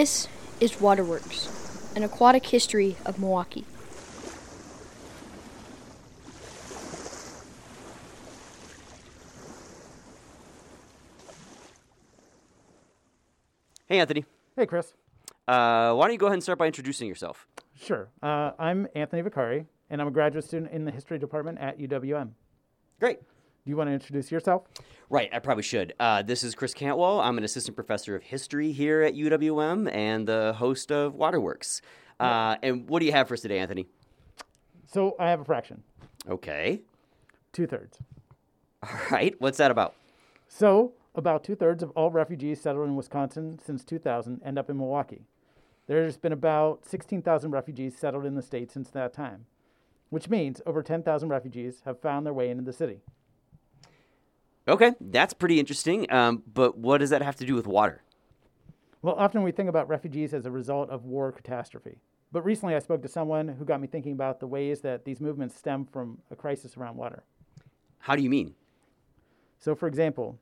This is Waterworks, an aquatic history of Milwaukee. Hey, Anthony. Hey, Chris. Uh, why don't you go ahead and start by introducing yourself? Sure. Uh, I'm Anthony Vicari, and I'm a graduate student in the history department at UWM. Great. Do you want to introduce yourself? Right, I probably should. Uh, this is Chris Cantwell. I'm an assistant professor of history here at UWM and the host of Waterworks. Uh, and what do you have for us today, Anthony? So I have a fraction, Okay. two thirds. All right. What's that about? So about two thirds of all refugees settled in Wisconsin since 2000 end up in Milwaukee. There's been about 16,000 refugees settled in the state since that time, which means over 10,000 refugees have found their way into the city. Okay, that's pretty interesting. Um, but what does that have to do with water? Well, often we think about refugees as a result of war catastrophe. But recently I spoke to someone who got me thinking about the ways that these movements stem from a crisis around water. How do you mean? So, for example,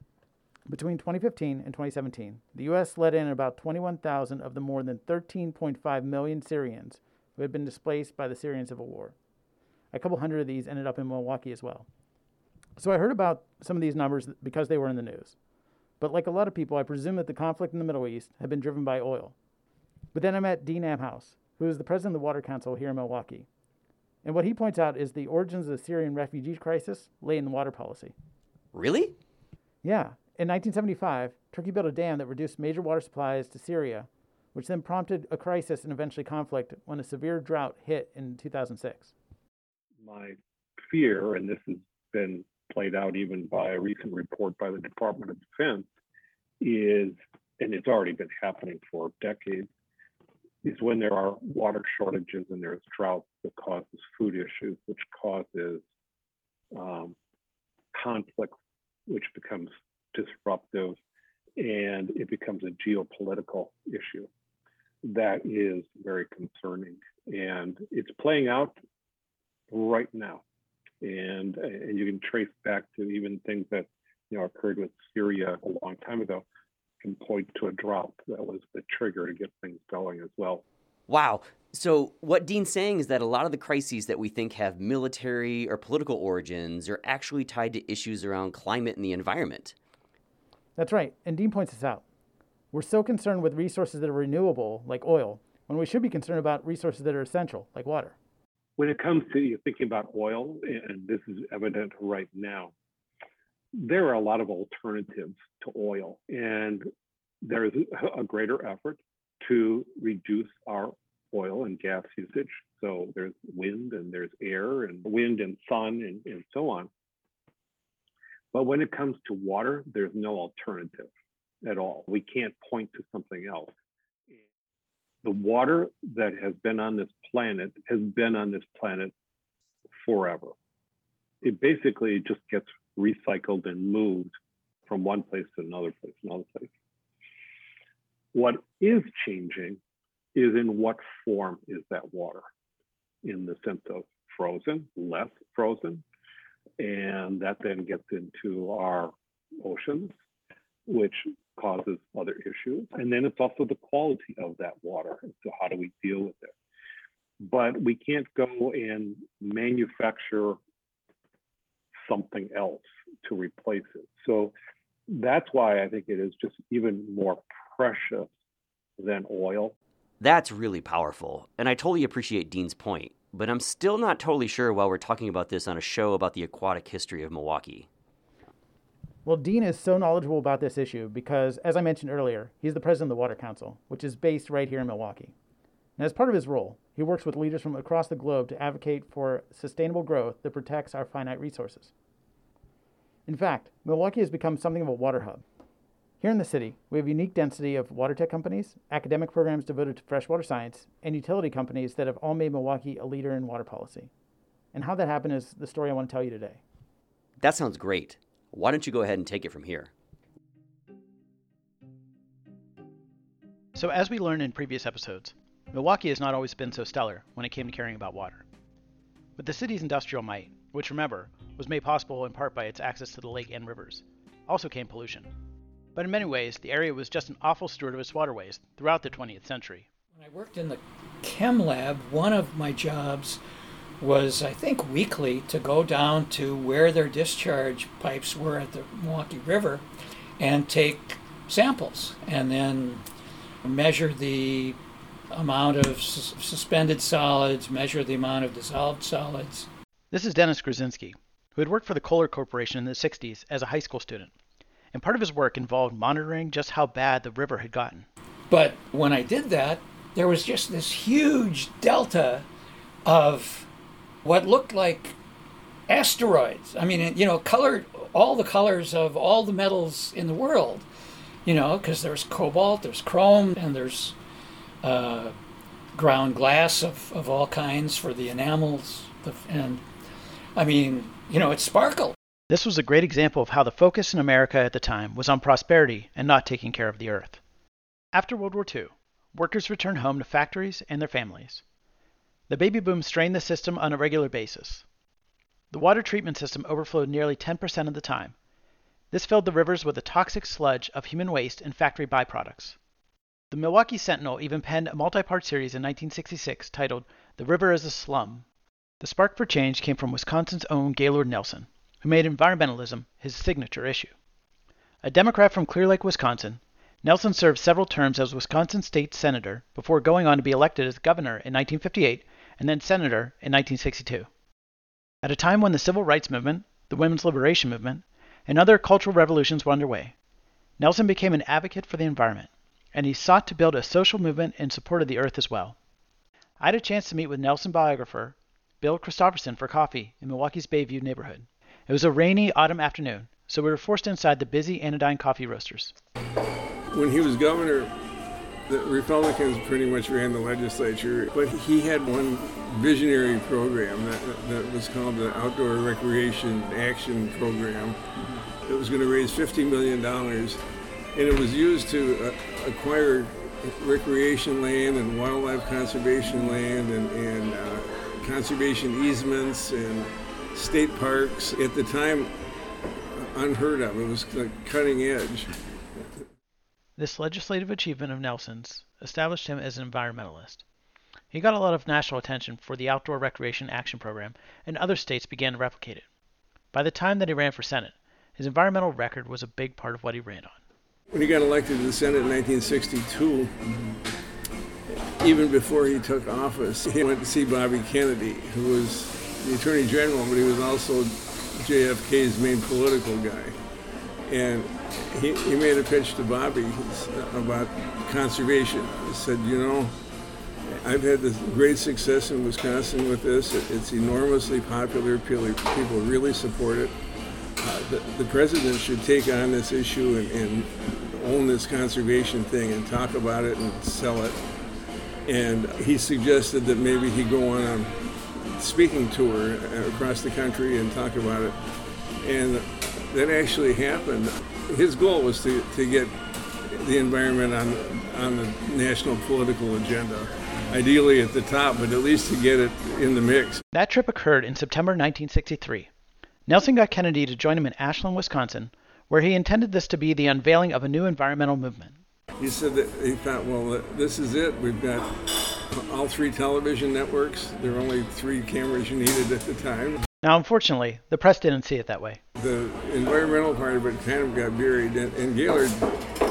between 2015 and 2017, the U.S. let in about 21,000 of the more than 13.5 million Syrians who had been displaced by the Syrian civil war. A couple hundred of these ended up in Milwaukee as well. So, I heard about some of these numbers because they were in the news. But like a lot of people, I presume that the conflict in the Middle East had been driven by oil. But then I met Dean Amhaus, who is the president of the Water Council here in Milwaukee. And what he points out is the origins of the Syrian refugee crisis lay in the water policy. Really? Yeah. In 1975, Turkey built a dam that reduced major water supplies to Syria, which then prompted a crisis and eventually conflict when a severe drought hit in 2006. my fear, and this has been played out even by a recent report by the Department of Defense, is, and it's already been happening for decades, is when there are water shortages and there's drought that causes food issues, which causes um, conflict, which becomes disruptive, and it becomes a geopolitical issue. That is very concerning, and it's playing out right now. And, and you can trace back to even things that you know occurred with Syria a long time ago, can point to a drought that was the trigger to get things going as well. Wow. So, what Dean's saying is that a lot of the crises that we think have military or political origins are actually tied to issues around climate and the environment. That's right, and Dean points this out. We're so concerned with resources that are renewable, like oil, when we should be concerned about resources that are essential, like water. When it comes to you thinking about oil, and this is evident right now, there are a lot of alternatives to oil, and there is a greater effort to reduce our oil and gas usage. So there's wind and there's air and wind and sun and, and so on. But when it comes to water, there's no alternative at all. We can't point to something else the water that has been on this planet has been on this planet forever. It basically just gets recycled and moved from one place to another place, another place. What is changing is in what form is that water, in the sense of frozen, less frozen, and that then gets into our oceans, which causes other issues. And then it's also the quality of that water. So, how do we deal with it? But we can't go and manufacture something else to replace it. So, that's why I think it is just even more precious than oil. That's really powerful, and I totally appreciate Dean's point, but I'm still not totally sure why we're talking about this on a show about the aquatic history of Milwaukee. Well, Dean is so knowledgeable about this issue because, as I mentioned earlier, he's the president of the Water Council, which is based right here in Milwaukee. And as part of his role, he works with leaders from across the globe to advocate for sustainable growth that protects our finite resources. In fact, Milwaukee has become something of a water hub. Here in the city, we have a unique density of water tech companies, academic programs devoted to freshwater science, and utility companies that have all made Milwaukee a leader in water policy. And how that happened is the story I want to tell you today. That sounds great. Why don't you go ahead and take it from here? So, as we learned in previous episodes, Milwaukee has not always been so stellar when it came to caring about water. With the city's industrial might, which remember, was made possible in part by its access to the lake and rivers, also came pollution. but in many ways, the area was just an awful steward of its waterways throughout the 20th century. When I worked in the chem lab, one of my jobs was, I think, weekly to go down to where their discharge pipes were at the Milwaukee River and take samples and then measure the amount of sus- suspended solids, measure the amount of dissolved solids. This is Dennis Grzezinski, who had worked for the Kohler Corporation in the 60s as a high school student. And part of his work involved monitoring just how bad the river had gotten. But when I did that, there was just this huge delta of what looked like asteroids. I mean, you know, colored all the colors of all the metals in the world, you know, because there's cobalt, there's chrome, and there's uh, ground glass of, of all kinds for the enamels. And I mean, you know, it sparkled. This was a great example of how the focus in America at the time was on prosperity and not taking care of the earth. After World War II, workers returned home to factories and their families. The baby boom strained the system on a regular basis. The water treatment system overflowed nearly 10% of the time. This filled the rivers with a toxic sludge of human waste and factory byproducts. The Milwaukee Sentinel even penned a multi part series in 1966 titled The River is a Slum. The spark for change came from Wisconsin's own Gaylord Nelson, who made environmentalism his signature issue. A Democrat from Clear Lake, Wisconsin, Nelson served several terms as Wisconsin state senator before going on to be elected as governor in 1958 and then senator in 1962. At a time when the civil rights movement, the women's liberation movement, and other cultural revolutions were underway, Nelson became an advocate for the environment, and he sought to build a social movement in support of the earth as well. I had a chance to meet with Nelson biographer Bill Christofferson for coffee in Milwaukee's Bayview neighborhood. It was a rainy autumn afternoon, so we were forced inside the busy Anodyne Coffee Roasters. When he was governor, the Republicans pretty much ran the legislature, but he had one visionary program that, that was called the Outdoor Recreation Action Program. It was going to raise $50 million, and it was used to uh, acquire recreation land and wildlife conservation land and, and uh, conservation easements and state parks. At the time, unheard of. It was like cutting edge. This legislative achievement of Nelson's established him as an environmentalist. He got a lot of national attention for the Outdoor Recreation Action Program, and other states began to replicate it. By the time that he ran for Senate, his environmental record was a big part of what he ran on. When he got elected to the Senate in 1962, even before he took office, he went to see Bobby Kennedy, who was the Attorney General, but he was also JFK's main political guy. And he, he made a pitch to Bobby about conservation. He said, you know, I've had this great success in Wisconsin with this. It's enormously popular. People really support it. Uh, the, the, president should take on this issue and, and, own this conservation thing and talk about it and sell it. And he suggested that maybe he go on a speaking tour across the country and talk about it. And that actually happened. His goal was to, to get the environment on, on the national political agenda. Ideally at the top, but at least to get it in the mix. That trip occurred in September 1963. Nelson got Kennedy to join him in Ashland, Wisconsin, where he intended this to be the unveiling of a new environmental movement. He said that he thought, well, this is it. We've got all three television networks. There were only three cameras you needed at the time. Now, unfortunately, the press didn't see it that way. The environmental part of it kind of got buried, and, and Gaylord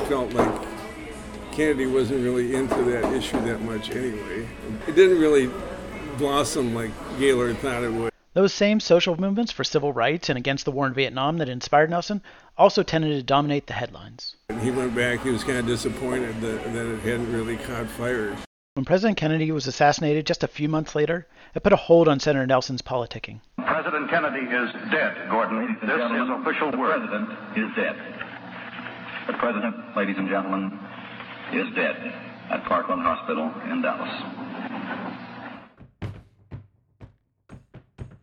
felt like Kennedy wasn't really into that issue that much anyway. It didn't really blossom like Gaylord thought it would. Those same social movements for civil rights and against the war in Vietnam that inspired Nelson also tended to dominate the headlines. He went back, he was kind of disappointed that, that it hadn't really caught fire. When President Kennedy was assassinated just a few months later, it put a hold on Senator Nelson's politicking. President Kennedy is dead, Gordon. This is official the word. President is dead. The President, ladies and gentlemen, is dead at Parkland Hospital in Dallas.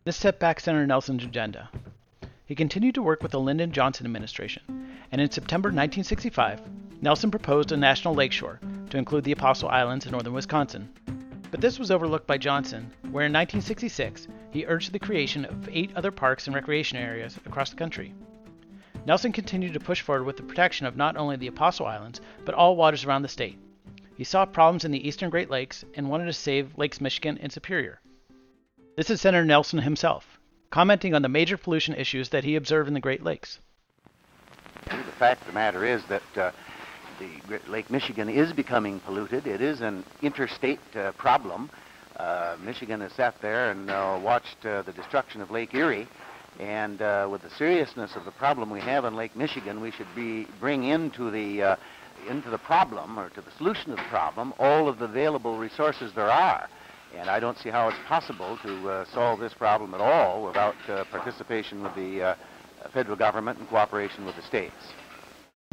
This set back Senator Nelson's agenda. He continued to work with the Lyndon Johnson administration, and in September 1965, Nelson proposed a national lakeshore to include the Apostle Islands in northern Wisconsin. But this was overlooked by Johnson, where in 1966 he urged the creation of eight other parks and recreation areas across the country. Nelson continued to push forward with the protection of not only the Apostle Islands, but all waters around the state. He saw problems in the eastern Great Lakes and wanted to save Lakes Michigan and Superior. This is Senator Nelson himself, commenting on the major pollution issues that he observed in the Great Lakes. The fact of the matter is that uh, the Lake Michigan is becoming polluted. It is an interstate uh, problem. Uh, Michigan has sat there and uh, watched uh, the destruction of Lake Erie and uh, with the seriousness of the problem we have in Lake Michigan, we should be bring into the uh, into the problem or to the solution of the problem all of the available resources there are. And I don't see how it's possible to solve this problem at all without participation with the federal government and cooperation with the states.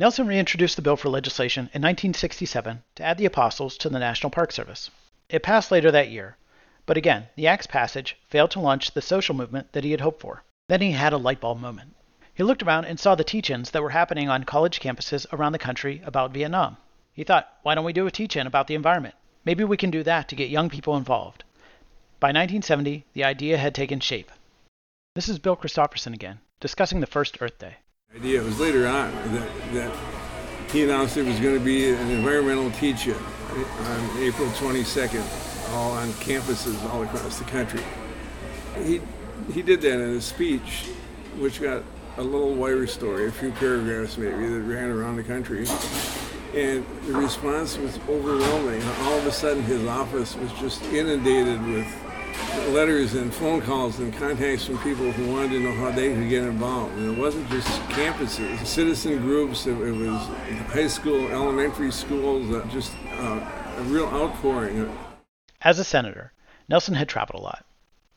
Nelson reintroduced the bill for legislation in 1967 to add the Apostles to the National Park Service. It passed later that year, but again, the Act's passage failed to launch the social movement that he had hoped for. Then he had a light bulb moment. He looked around and saw the teach ins that were happening on college campuses around the country about Vietnam. He thought, why don't we do a teach in about the environment? Maybe we can do that to get young people involved. By 1970, the idea had taken shape. This is Bill Christofferson again, discussing the first Earth Day. Idea was later on that, that he announced it was going to be an environmental teach in on April 22nd, all on campuses all across the country. He he did that in a speech, which got a little wire story, a few paragraphs maybe, that ran around the country. And the response was overwhelming. All of a sudden, his office was just inundated with letters and phone calls and contacts from people who wanted to know how they could get involved. And it wasn't just campuses, citizen groups, it, it was high school, elementary schools, uh, just uh, a real outpouring. As a senator, Nelson had traveled a lot.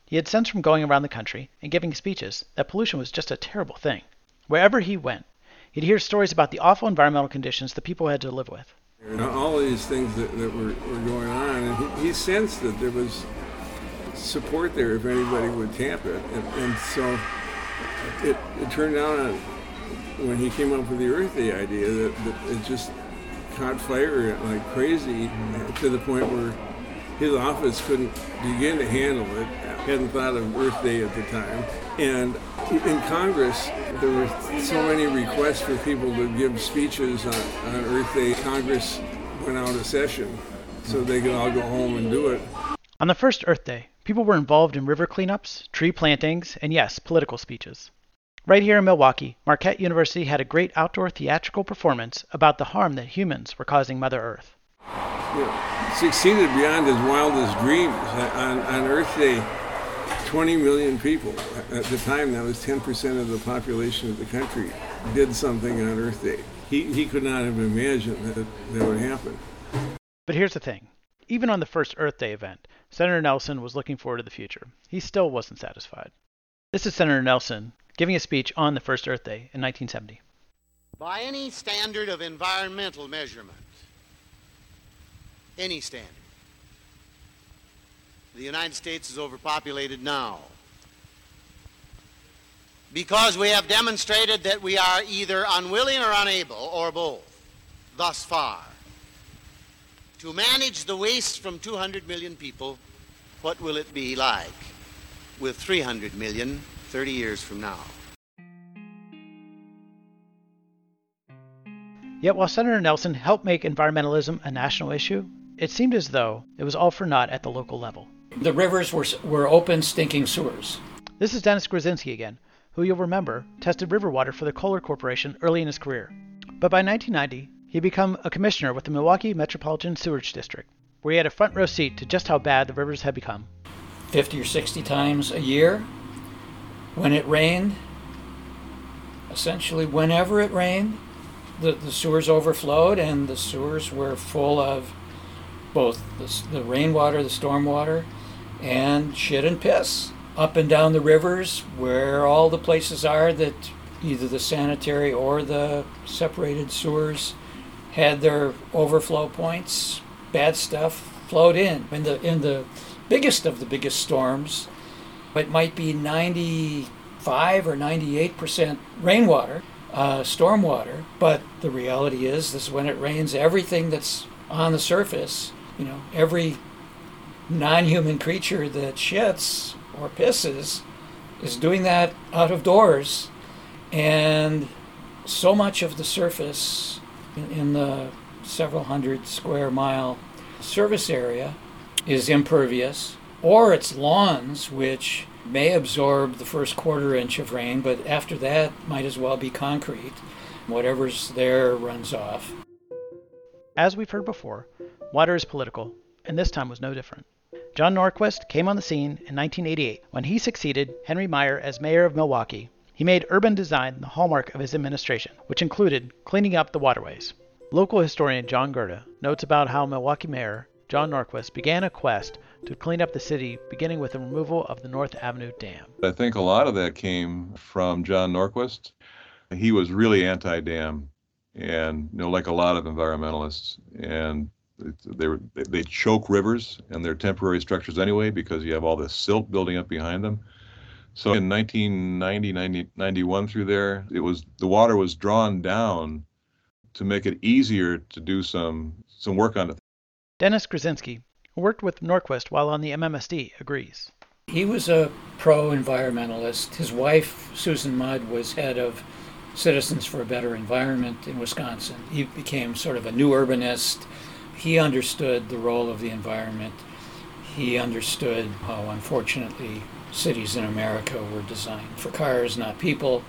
He had sensed from going around the country and giving speeches that pollution was just a terrible thing. Wherever he went, he'd hear stories about the awful environmental conditions the people had to live with. And all these things that, that were, were going on, and he, he sensed that there was support there if anybody would tap it. And, and so it, it, turned out uh, when he came up with the Earth Day idea that, that it just caught fire like crazy to the point where his office couldn't begin to handle it hadn't thought of Earth Day at the time. And in Congress, there were so many requests for people to give speeches on, on Earth Day. Congress went out of session so they could all go home and do it. On the first Earth Day, people were involved in river cleanups, tree plantings, and yes, political speeches. Right here in Milwaukee, Marquette University had a great outdoor theatrical performance about the harm that humans were causing Mother Earth. Yeah, succeeded beyond his wildest dreams. On, on Earth Day, 20 million people. At the time, that was 10% of the population of the country did something on Earth Day. He, he could not have imagined that that would happen. But here's the thing. Even on the first Earth Day event, Senator Nelson was looking forward to the future. He still wasn't satisfied. This is Senator Nelson giving a speech on the first Earth Day in 1970. By any standard of environmental measurement, any standard, the United States is overpopulated now. Because we have demonstrated that we are either unwilling or unable, or both, thus far, to manage the waste from 200 million people, what will it be like with 300 million 30 years from now? Yet while Senator Nelson helped make environmentalism a national issue, it seemed as though it was all for naught at the local level. The rivers were, were open, stinking sewers. This is Dennis Grzezinski again, who you'll remember tested river water for the Kohler Corporation early in his career. But by 1990, he became a commissioner with the Milwaukee Metropolitan Sewerage District, where he had a front row seat to just how bad the rivers had become. 50 or 60 times a year, when it rained, essentially whenever it rained, the, the sewers overflowed and the sewers were full of both the, the rainwater, the stormwater, and shit and piss up and down the rivers where all the places are that either the sanitary or the separated sewers had their overflow points. Bad stuff flowed in. In the in the biggest of the biggest storms, it might be 95 or 98 percent rainwater, uh, stormwater. But the reality is, this is when it rains, everything that's on the surface, you know, every non-human creature that shits or pisses is doing that out of doors and so much of the surface in, the several hundred square mile service area is impervious, or it's lawns, which may absorb the first quarter inch of rain, but after that might as well be concrete. Whatever's there runs off. As we've heard before, water is political, and this time was no different. John Norquist came on the scene in 1988 when he succeeded Henry Maier as mayor of Milwaukee. He made urban design the hallmark of his administration, which included cleaning up the waterways. Local historian John Gurda notes about how Milwaukee Mayor John Norquist began a quest to clean up the city, beginning with the removal of the North Avenue Dam. I think a lot of that came from John Norquist. He was really anti-dam, and you know, like a lot of environmentalists, and they they choke rivers and they're temporary structures anyway because you have all this silt building up behind them. So in 1990, 90, 91 through there, it was the water was drawn down to make it easier to do some some work on it. Dennis Grzezinski, who worked with Norquist while on the MMSD, agrees. He was a pro environmentalist. His wife, Susan Mudd, was head of Citizens for a Better Environment in Wisconsin. He became sort of a new urbanist. He understood the role of the environment. He understood how, unfortunately, cities in America were designed for cars, not people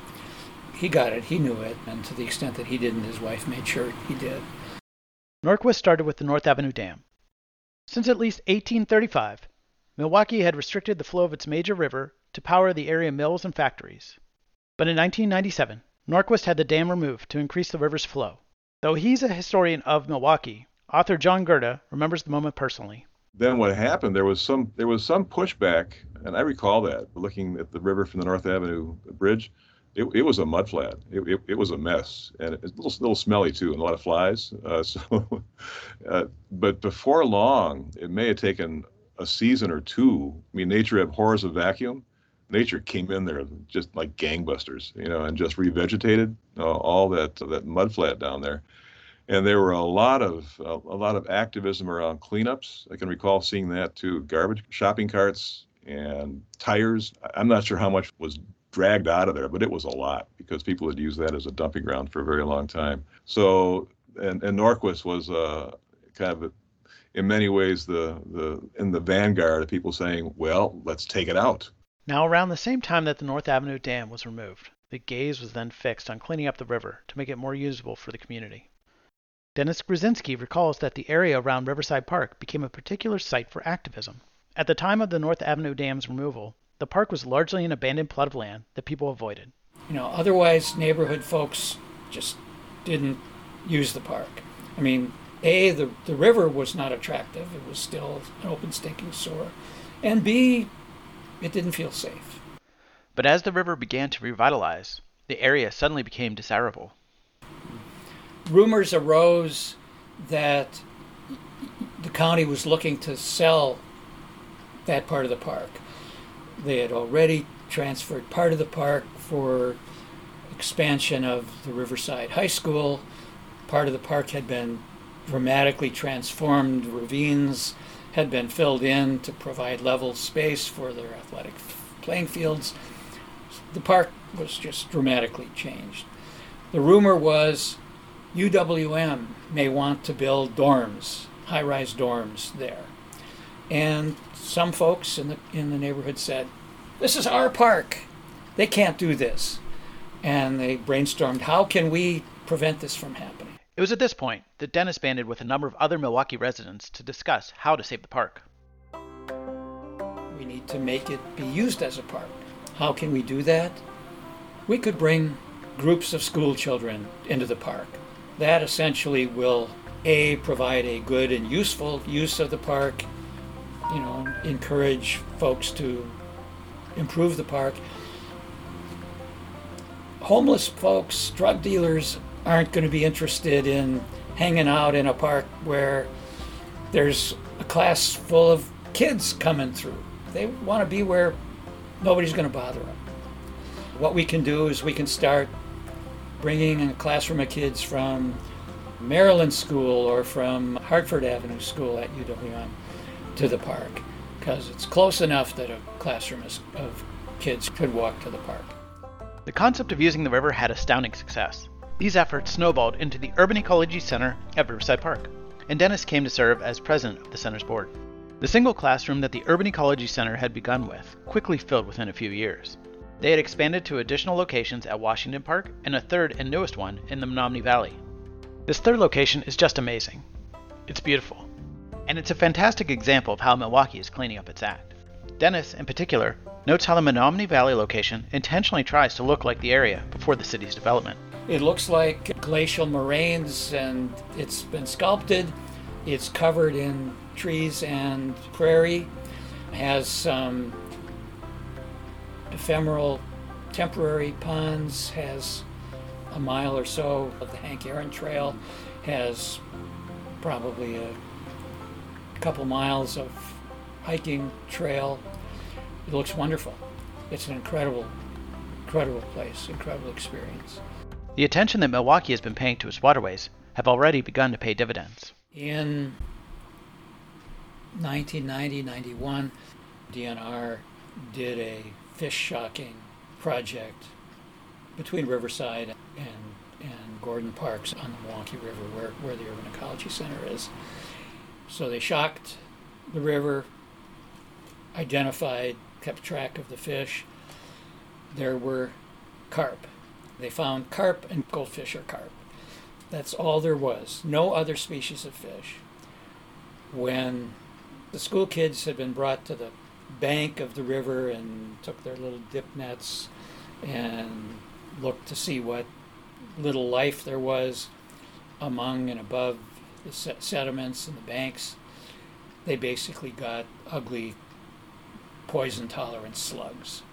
he got it, he knew it, and to the extent that he didn't, his wife made sure he did. Norquist started with the North Avenue Dam. Since at least 1835, Milwaukee had restricted the flow of its major river to power the area mills and factories. But in 1997, Norquist had the dam removed to increase the river's flow. Though he's a historian of Milwaukee, author John Gurda remembers the moment personally. Then what happened? There was some there was some pushback, and I recall that looking at the river from the North Avenue Bridge it, it was a mud flat. It, it, it, was a mess, and it's a little, little smelly too, and a lot of flies. Uh, so, uh, but before long, it may have taken a season or two. I mean, nature abhors a vacuum. Nature came in there just like gangbusters, you know, and just revegetated uh, all that that mud flat down there. And there were a lot of a lot of activism around cleanups. I can recall seeing that too. Garbage shopping carts and tires. I'm not sure how much was dragged out of there, but it was a lot because people had used that as a dumping ground for a very long time. So, and, and Norquist was uh, kind of, a, in many ways, the, the in the vanguard of people saying, well, let's take it out. Now, around the same time that the North Avenue Dam was removed, the gaze was then fixed on cleaning up the river to make it more usable for the community. Dennis Grzezinski recalls that the area around Riverside Park became a particular site for activism. At the time of the North Avenue Dam's removal, the park was largely an abandoned plot of land that people avoided. You know, otherwise neighborhood folks just didn't use the park. I mean, A, the, the river was not attractive. It was still an open stinking sewer. And B, it didn't feel safe. But as the river began to revitalize, the area suddenly became desirable. Rumors arose that the county was looking to sell that part of the park. They had already transferred part of the park for expansion of the Riverside High School. Part of the park had been dramatically transformed. Ravines had been filled in to provide level space for their athletic playing fields. The park was just dramatically changed. The rumor was UWM may want to build dorms, high rise dorms there. And some folks in the in the neighborhood said, "This is our park. They can't do this." And they brainstormed, "How can we prevent this from happening?" It was at this point that Dennis banded with a number of other Milwaukee residents to discuss how to save the park. We need to make it be used as a park. How can we do that? We could bring groups of school children into the park. That essentially will a provide a good and useful use of the park you know, encourage folks to improve the park. Homeless folks, drug dealers aren't going to be interested in hanging out in a park where there's a class full of kids coming through. They want to be where nobody's going to bother them. What we can do is we can start bringing a classroom of kids from Maryland School or from Hartford Avenue School at UWM to the park because it's close enough that a classroom of kids could walk to the park. The concept of using the river had astounding success. These efforts snowballed into the Urban Ecology Center at Riverside Park, and Dennis came to serve as president of the center's board. The single classroom that the Urban Ecology Center had begun with quickly filled within a few years. They had expanded to additional locations at Washington Park and a third and newest one in the Menomonee Valley. This third location is just amazing. It's beautiful. And it's a fantastic example of how Milwaukee is cleaning up its act. Dennis, in particular, notes how the Menomonee Valley location intentionally tries to look like the area before the city's development. It looks like glacial moraines and it's been sculpted. It's covered in trees and prairie. Has some ephemeral temporary ponds, has a mile or so of the Hank Aaron Trail, has probably a couple miles of hiking trail. It looks wonderful. It's an incredible, incredible place, incredible experience. The attention that Milwaukee has been paying to its waterways have already begun to pay dividends. In 1990 91, DNR did a fish shocking project between Riverside and, and Gordon Parks on the Milwaukee River, where, where the Urban Ecology Center is. So they shocked the river, identified, kept track of the fish. There were carp. They found carp and goldfish or carp. That's all there was. No other species of fish. When the school kids had been brought to the bank of the river and took their little dip nets and looked to see what little life there was among and above the sediments and the banks, they basically got ugly poison tolerant slugs.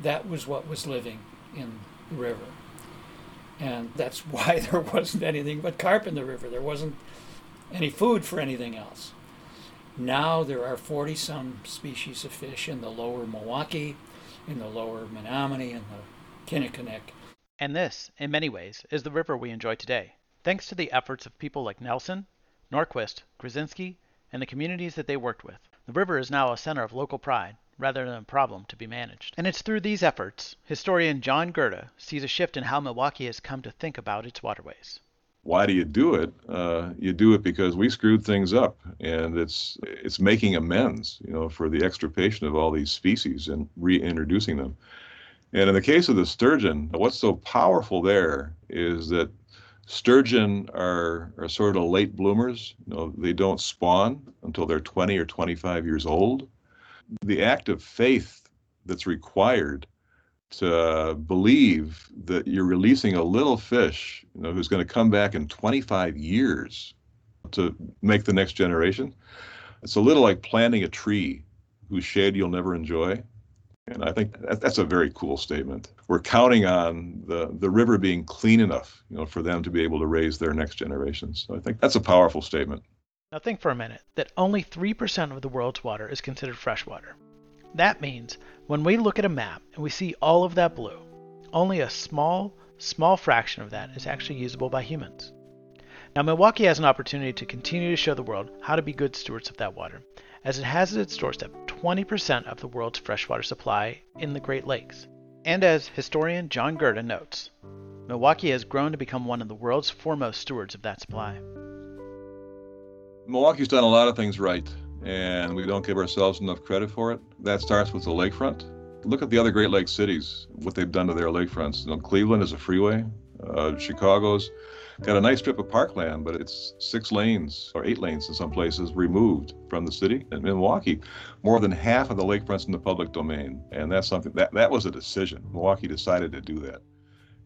That was what was living in the river. And that's why there wasn't anything but carp in the river. There wasn't any food for anything else. Now there are 40 some species of fish in the lower Milwaukee, in the lower Menomonee, and the Kinnickinnic. And this, in many ways, is the river we enjoy today, thanks to the efforts of people like Nelson, Norquist, Grzezinski, and the communities that they worked with. The river is now a center of local pride rather than a problem to be managed. And it's through these efforts historian John Gurda sees a shift in how Milwaukee has come to think about its waterways. Why do you do it? Uh, you do it because we screwed things up, and it's it's making amends, you know, for the extirpation of all these species and reintroducing them. And in the case of the sturgeon, what's so powerful there is that sturgeon are, are sort of late bloomers. You know, they don't spawn until they're 20 or 25 years old. The act of faith that's required to believe that you're releasing a little fish, you know, who's going to come back in 25 years to make the next generation. It's a little like planting a tree whose shade you'll never enjoy. And I think that's a very cool statement. We're counting on the, the river being clean enough, you know, for them to be able to raise their next generations. So I think that's a powerful statement. Now think for a minute that only 3% of the world's water is considered freshwater. That means when we look at a map and we see all of that blue, only a small, small fraction of that is actually usable by humans. Now, Milwaukee has an opportunity to continue to show the world how to be good stewards of that water, as it has at its doorstep 20% of the world's freshwater supply in the Great Lakes. And as historian John Gurda notes, Milwaukee has grown to become one of the world's foremost stewards of that supply. Milwaukee's done a lot of things right, and we don't give ourselves enough credit for it. That starts with the lakefront. Look at the other Great Lakes cities, what they've done to their lakefronts. You know, Cleveland is a freeway. Uh, Chicago's got a nice strip of parkland, but it's six lanes or eight lanes in some places removed from the city. In Milwaukee, more than half of the lakefronts in the public domain, and that's something that that was a decision. Milwaukee decided to do that.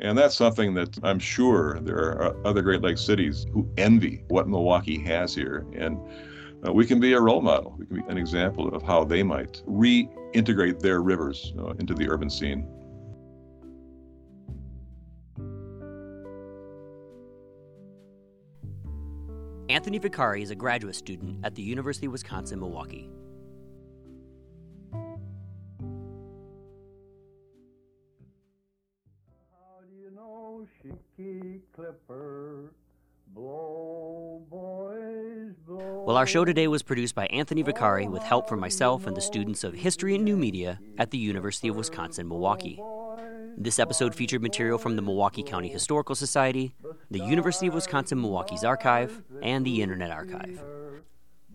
And that's something that I'm sure there are other Great Lakes cities who envy what Milwaukee has here. And uh, we can be a role model. We can be an example of how they might reintegrate their rivers uh, into the urban scene. Anthony Vicari is a graduate student at the University of Wisconsin Milwaukee. Well, our show today was produced by Anthony Vicari with help from myself and the students of History and New Media at the University of Wisconsin Milwaukee. This episode featured material from the Milwaukee County Historical Society, the University of Wisconsin Milwaukee's Archive, and the Internet Archive.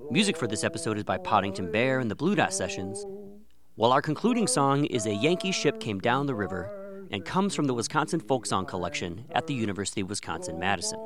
Music for this episode is by Poddington Bear and the Blue Dot Sessions, while our concluding song is A Yankee Ship Came Down the River and comes from the Wisconsin Folk Song Collection at the University of Wisconsin Madison.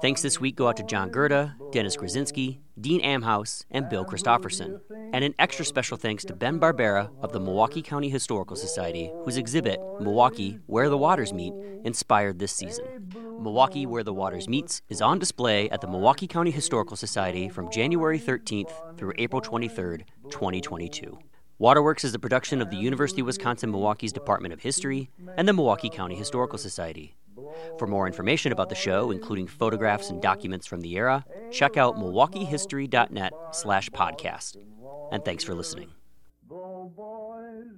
Thanks this week go out to John Gurda, Dennis Grzezinski, Dean Amhaus, and Bill Christofferson. And an extra special thanks to Ben Barbera of the Milwaukee County Historical Society, whose exhibit, Milwaukee Where the Waters Meet, inspired this season. Milwaukee Where the Waters Meets is on display at the Milwaukee County Historical Society from January 13th through April 23rd, 2022. Waterworks is a production of the University of Wisconsin Milwaukee's Department of History and the Milwaukee County Historical Society. For more information about the show, including photographs and documents from the era, check out milwaukeehistory.net slash podcast. And thanks for listening. Blow, boys,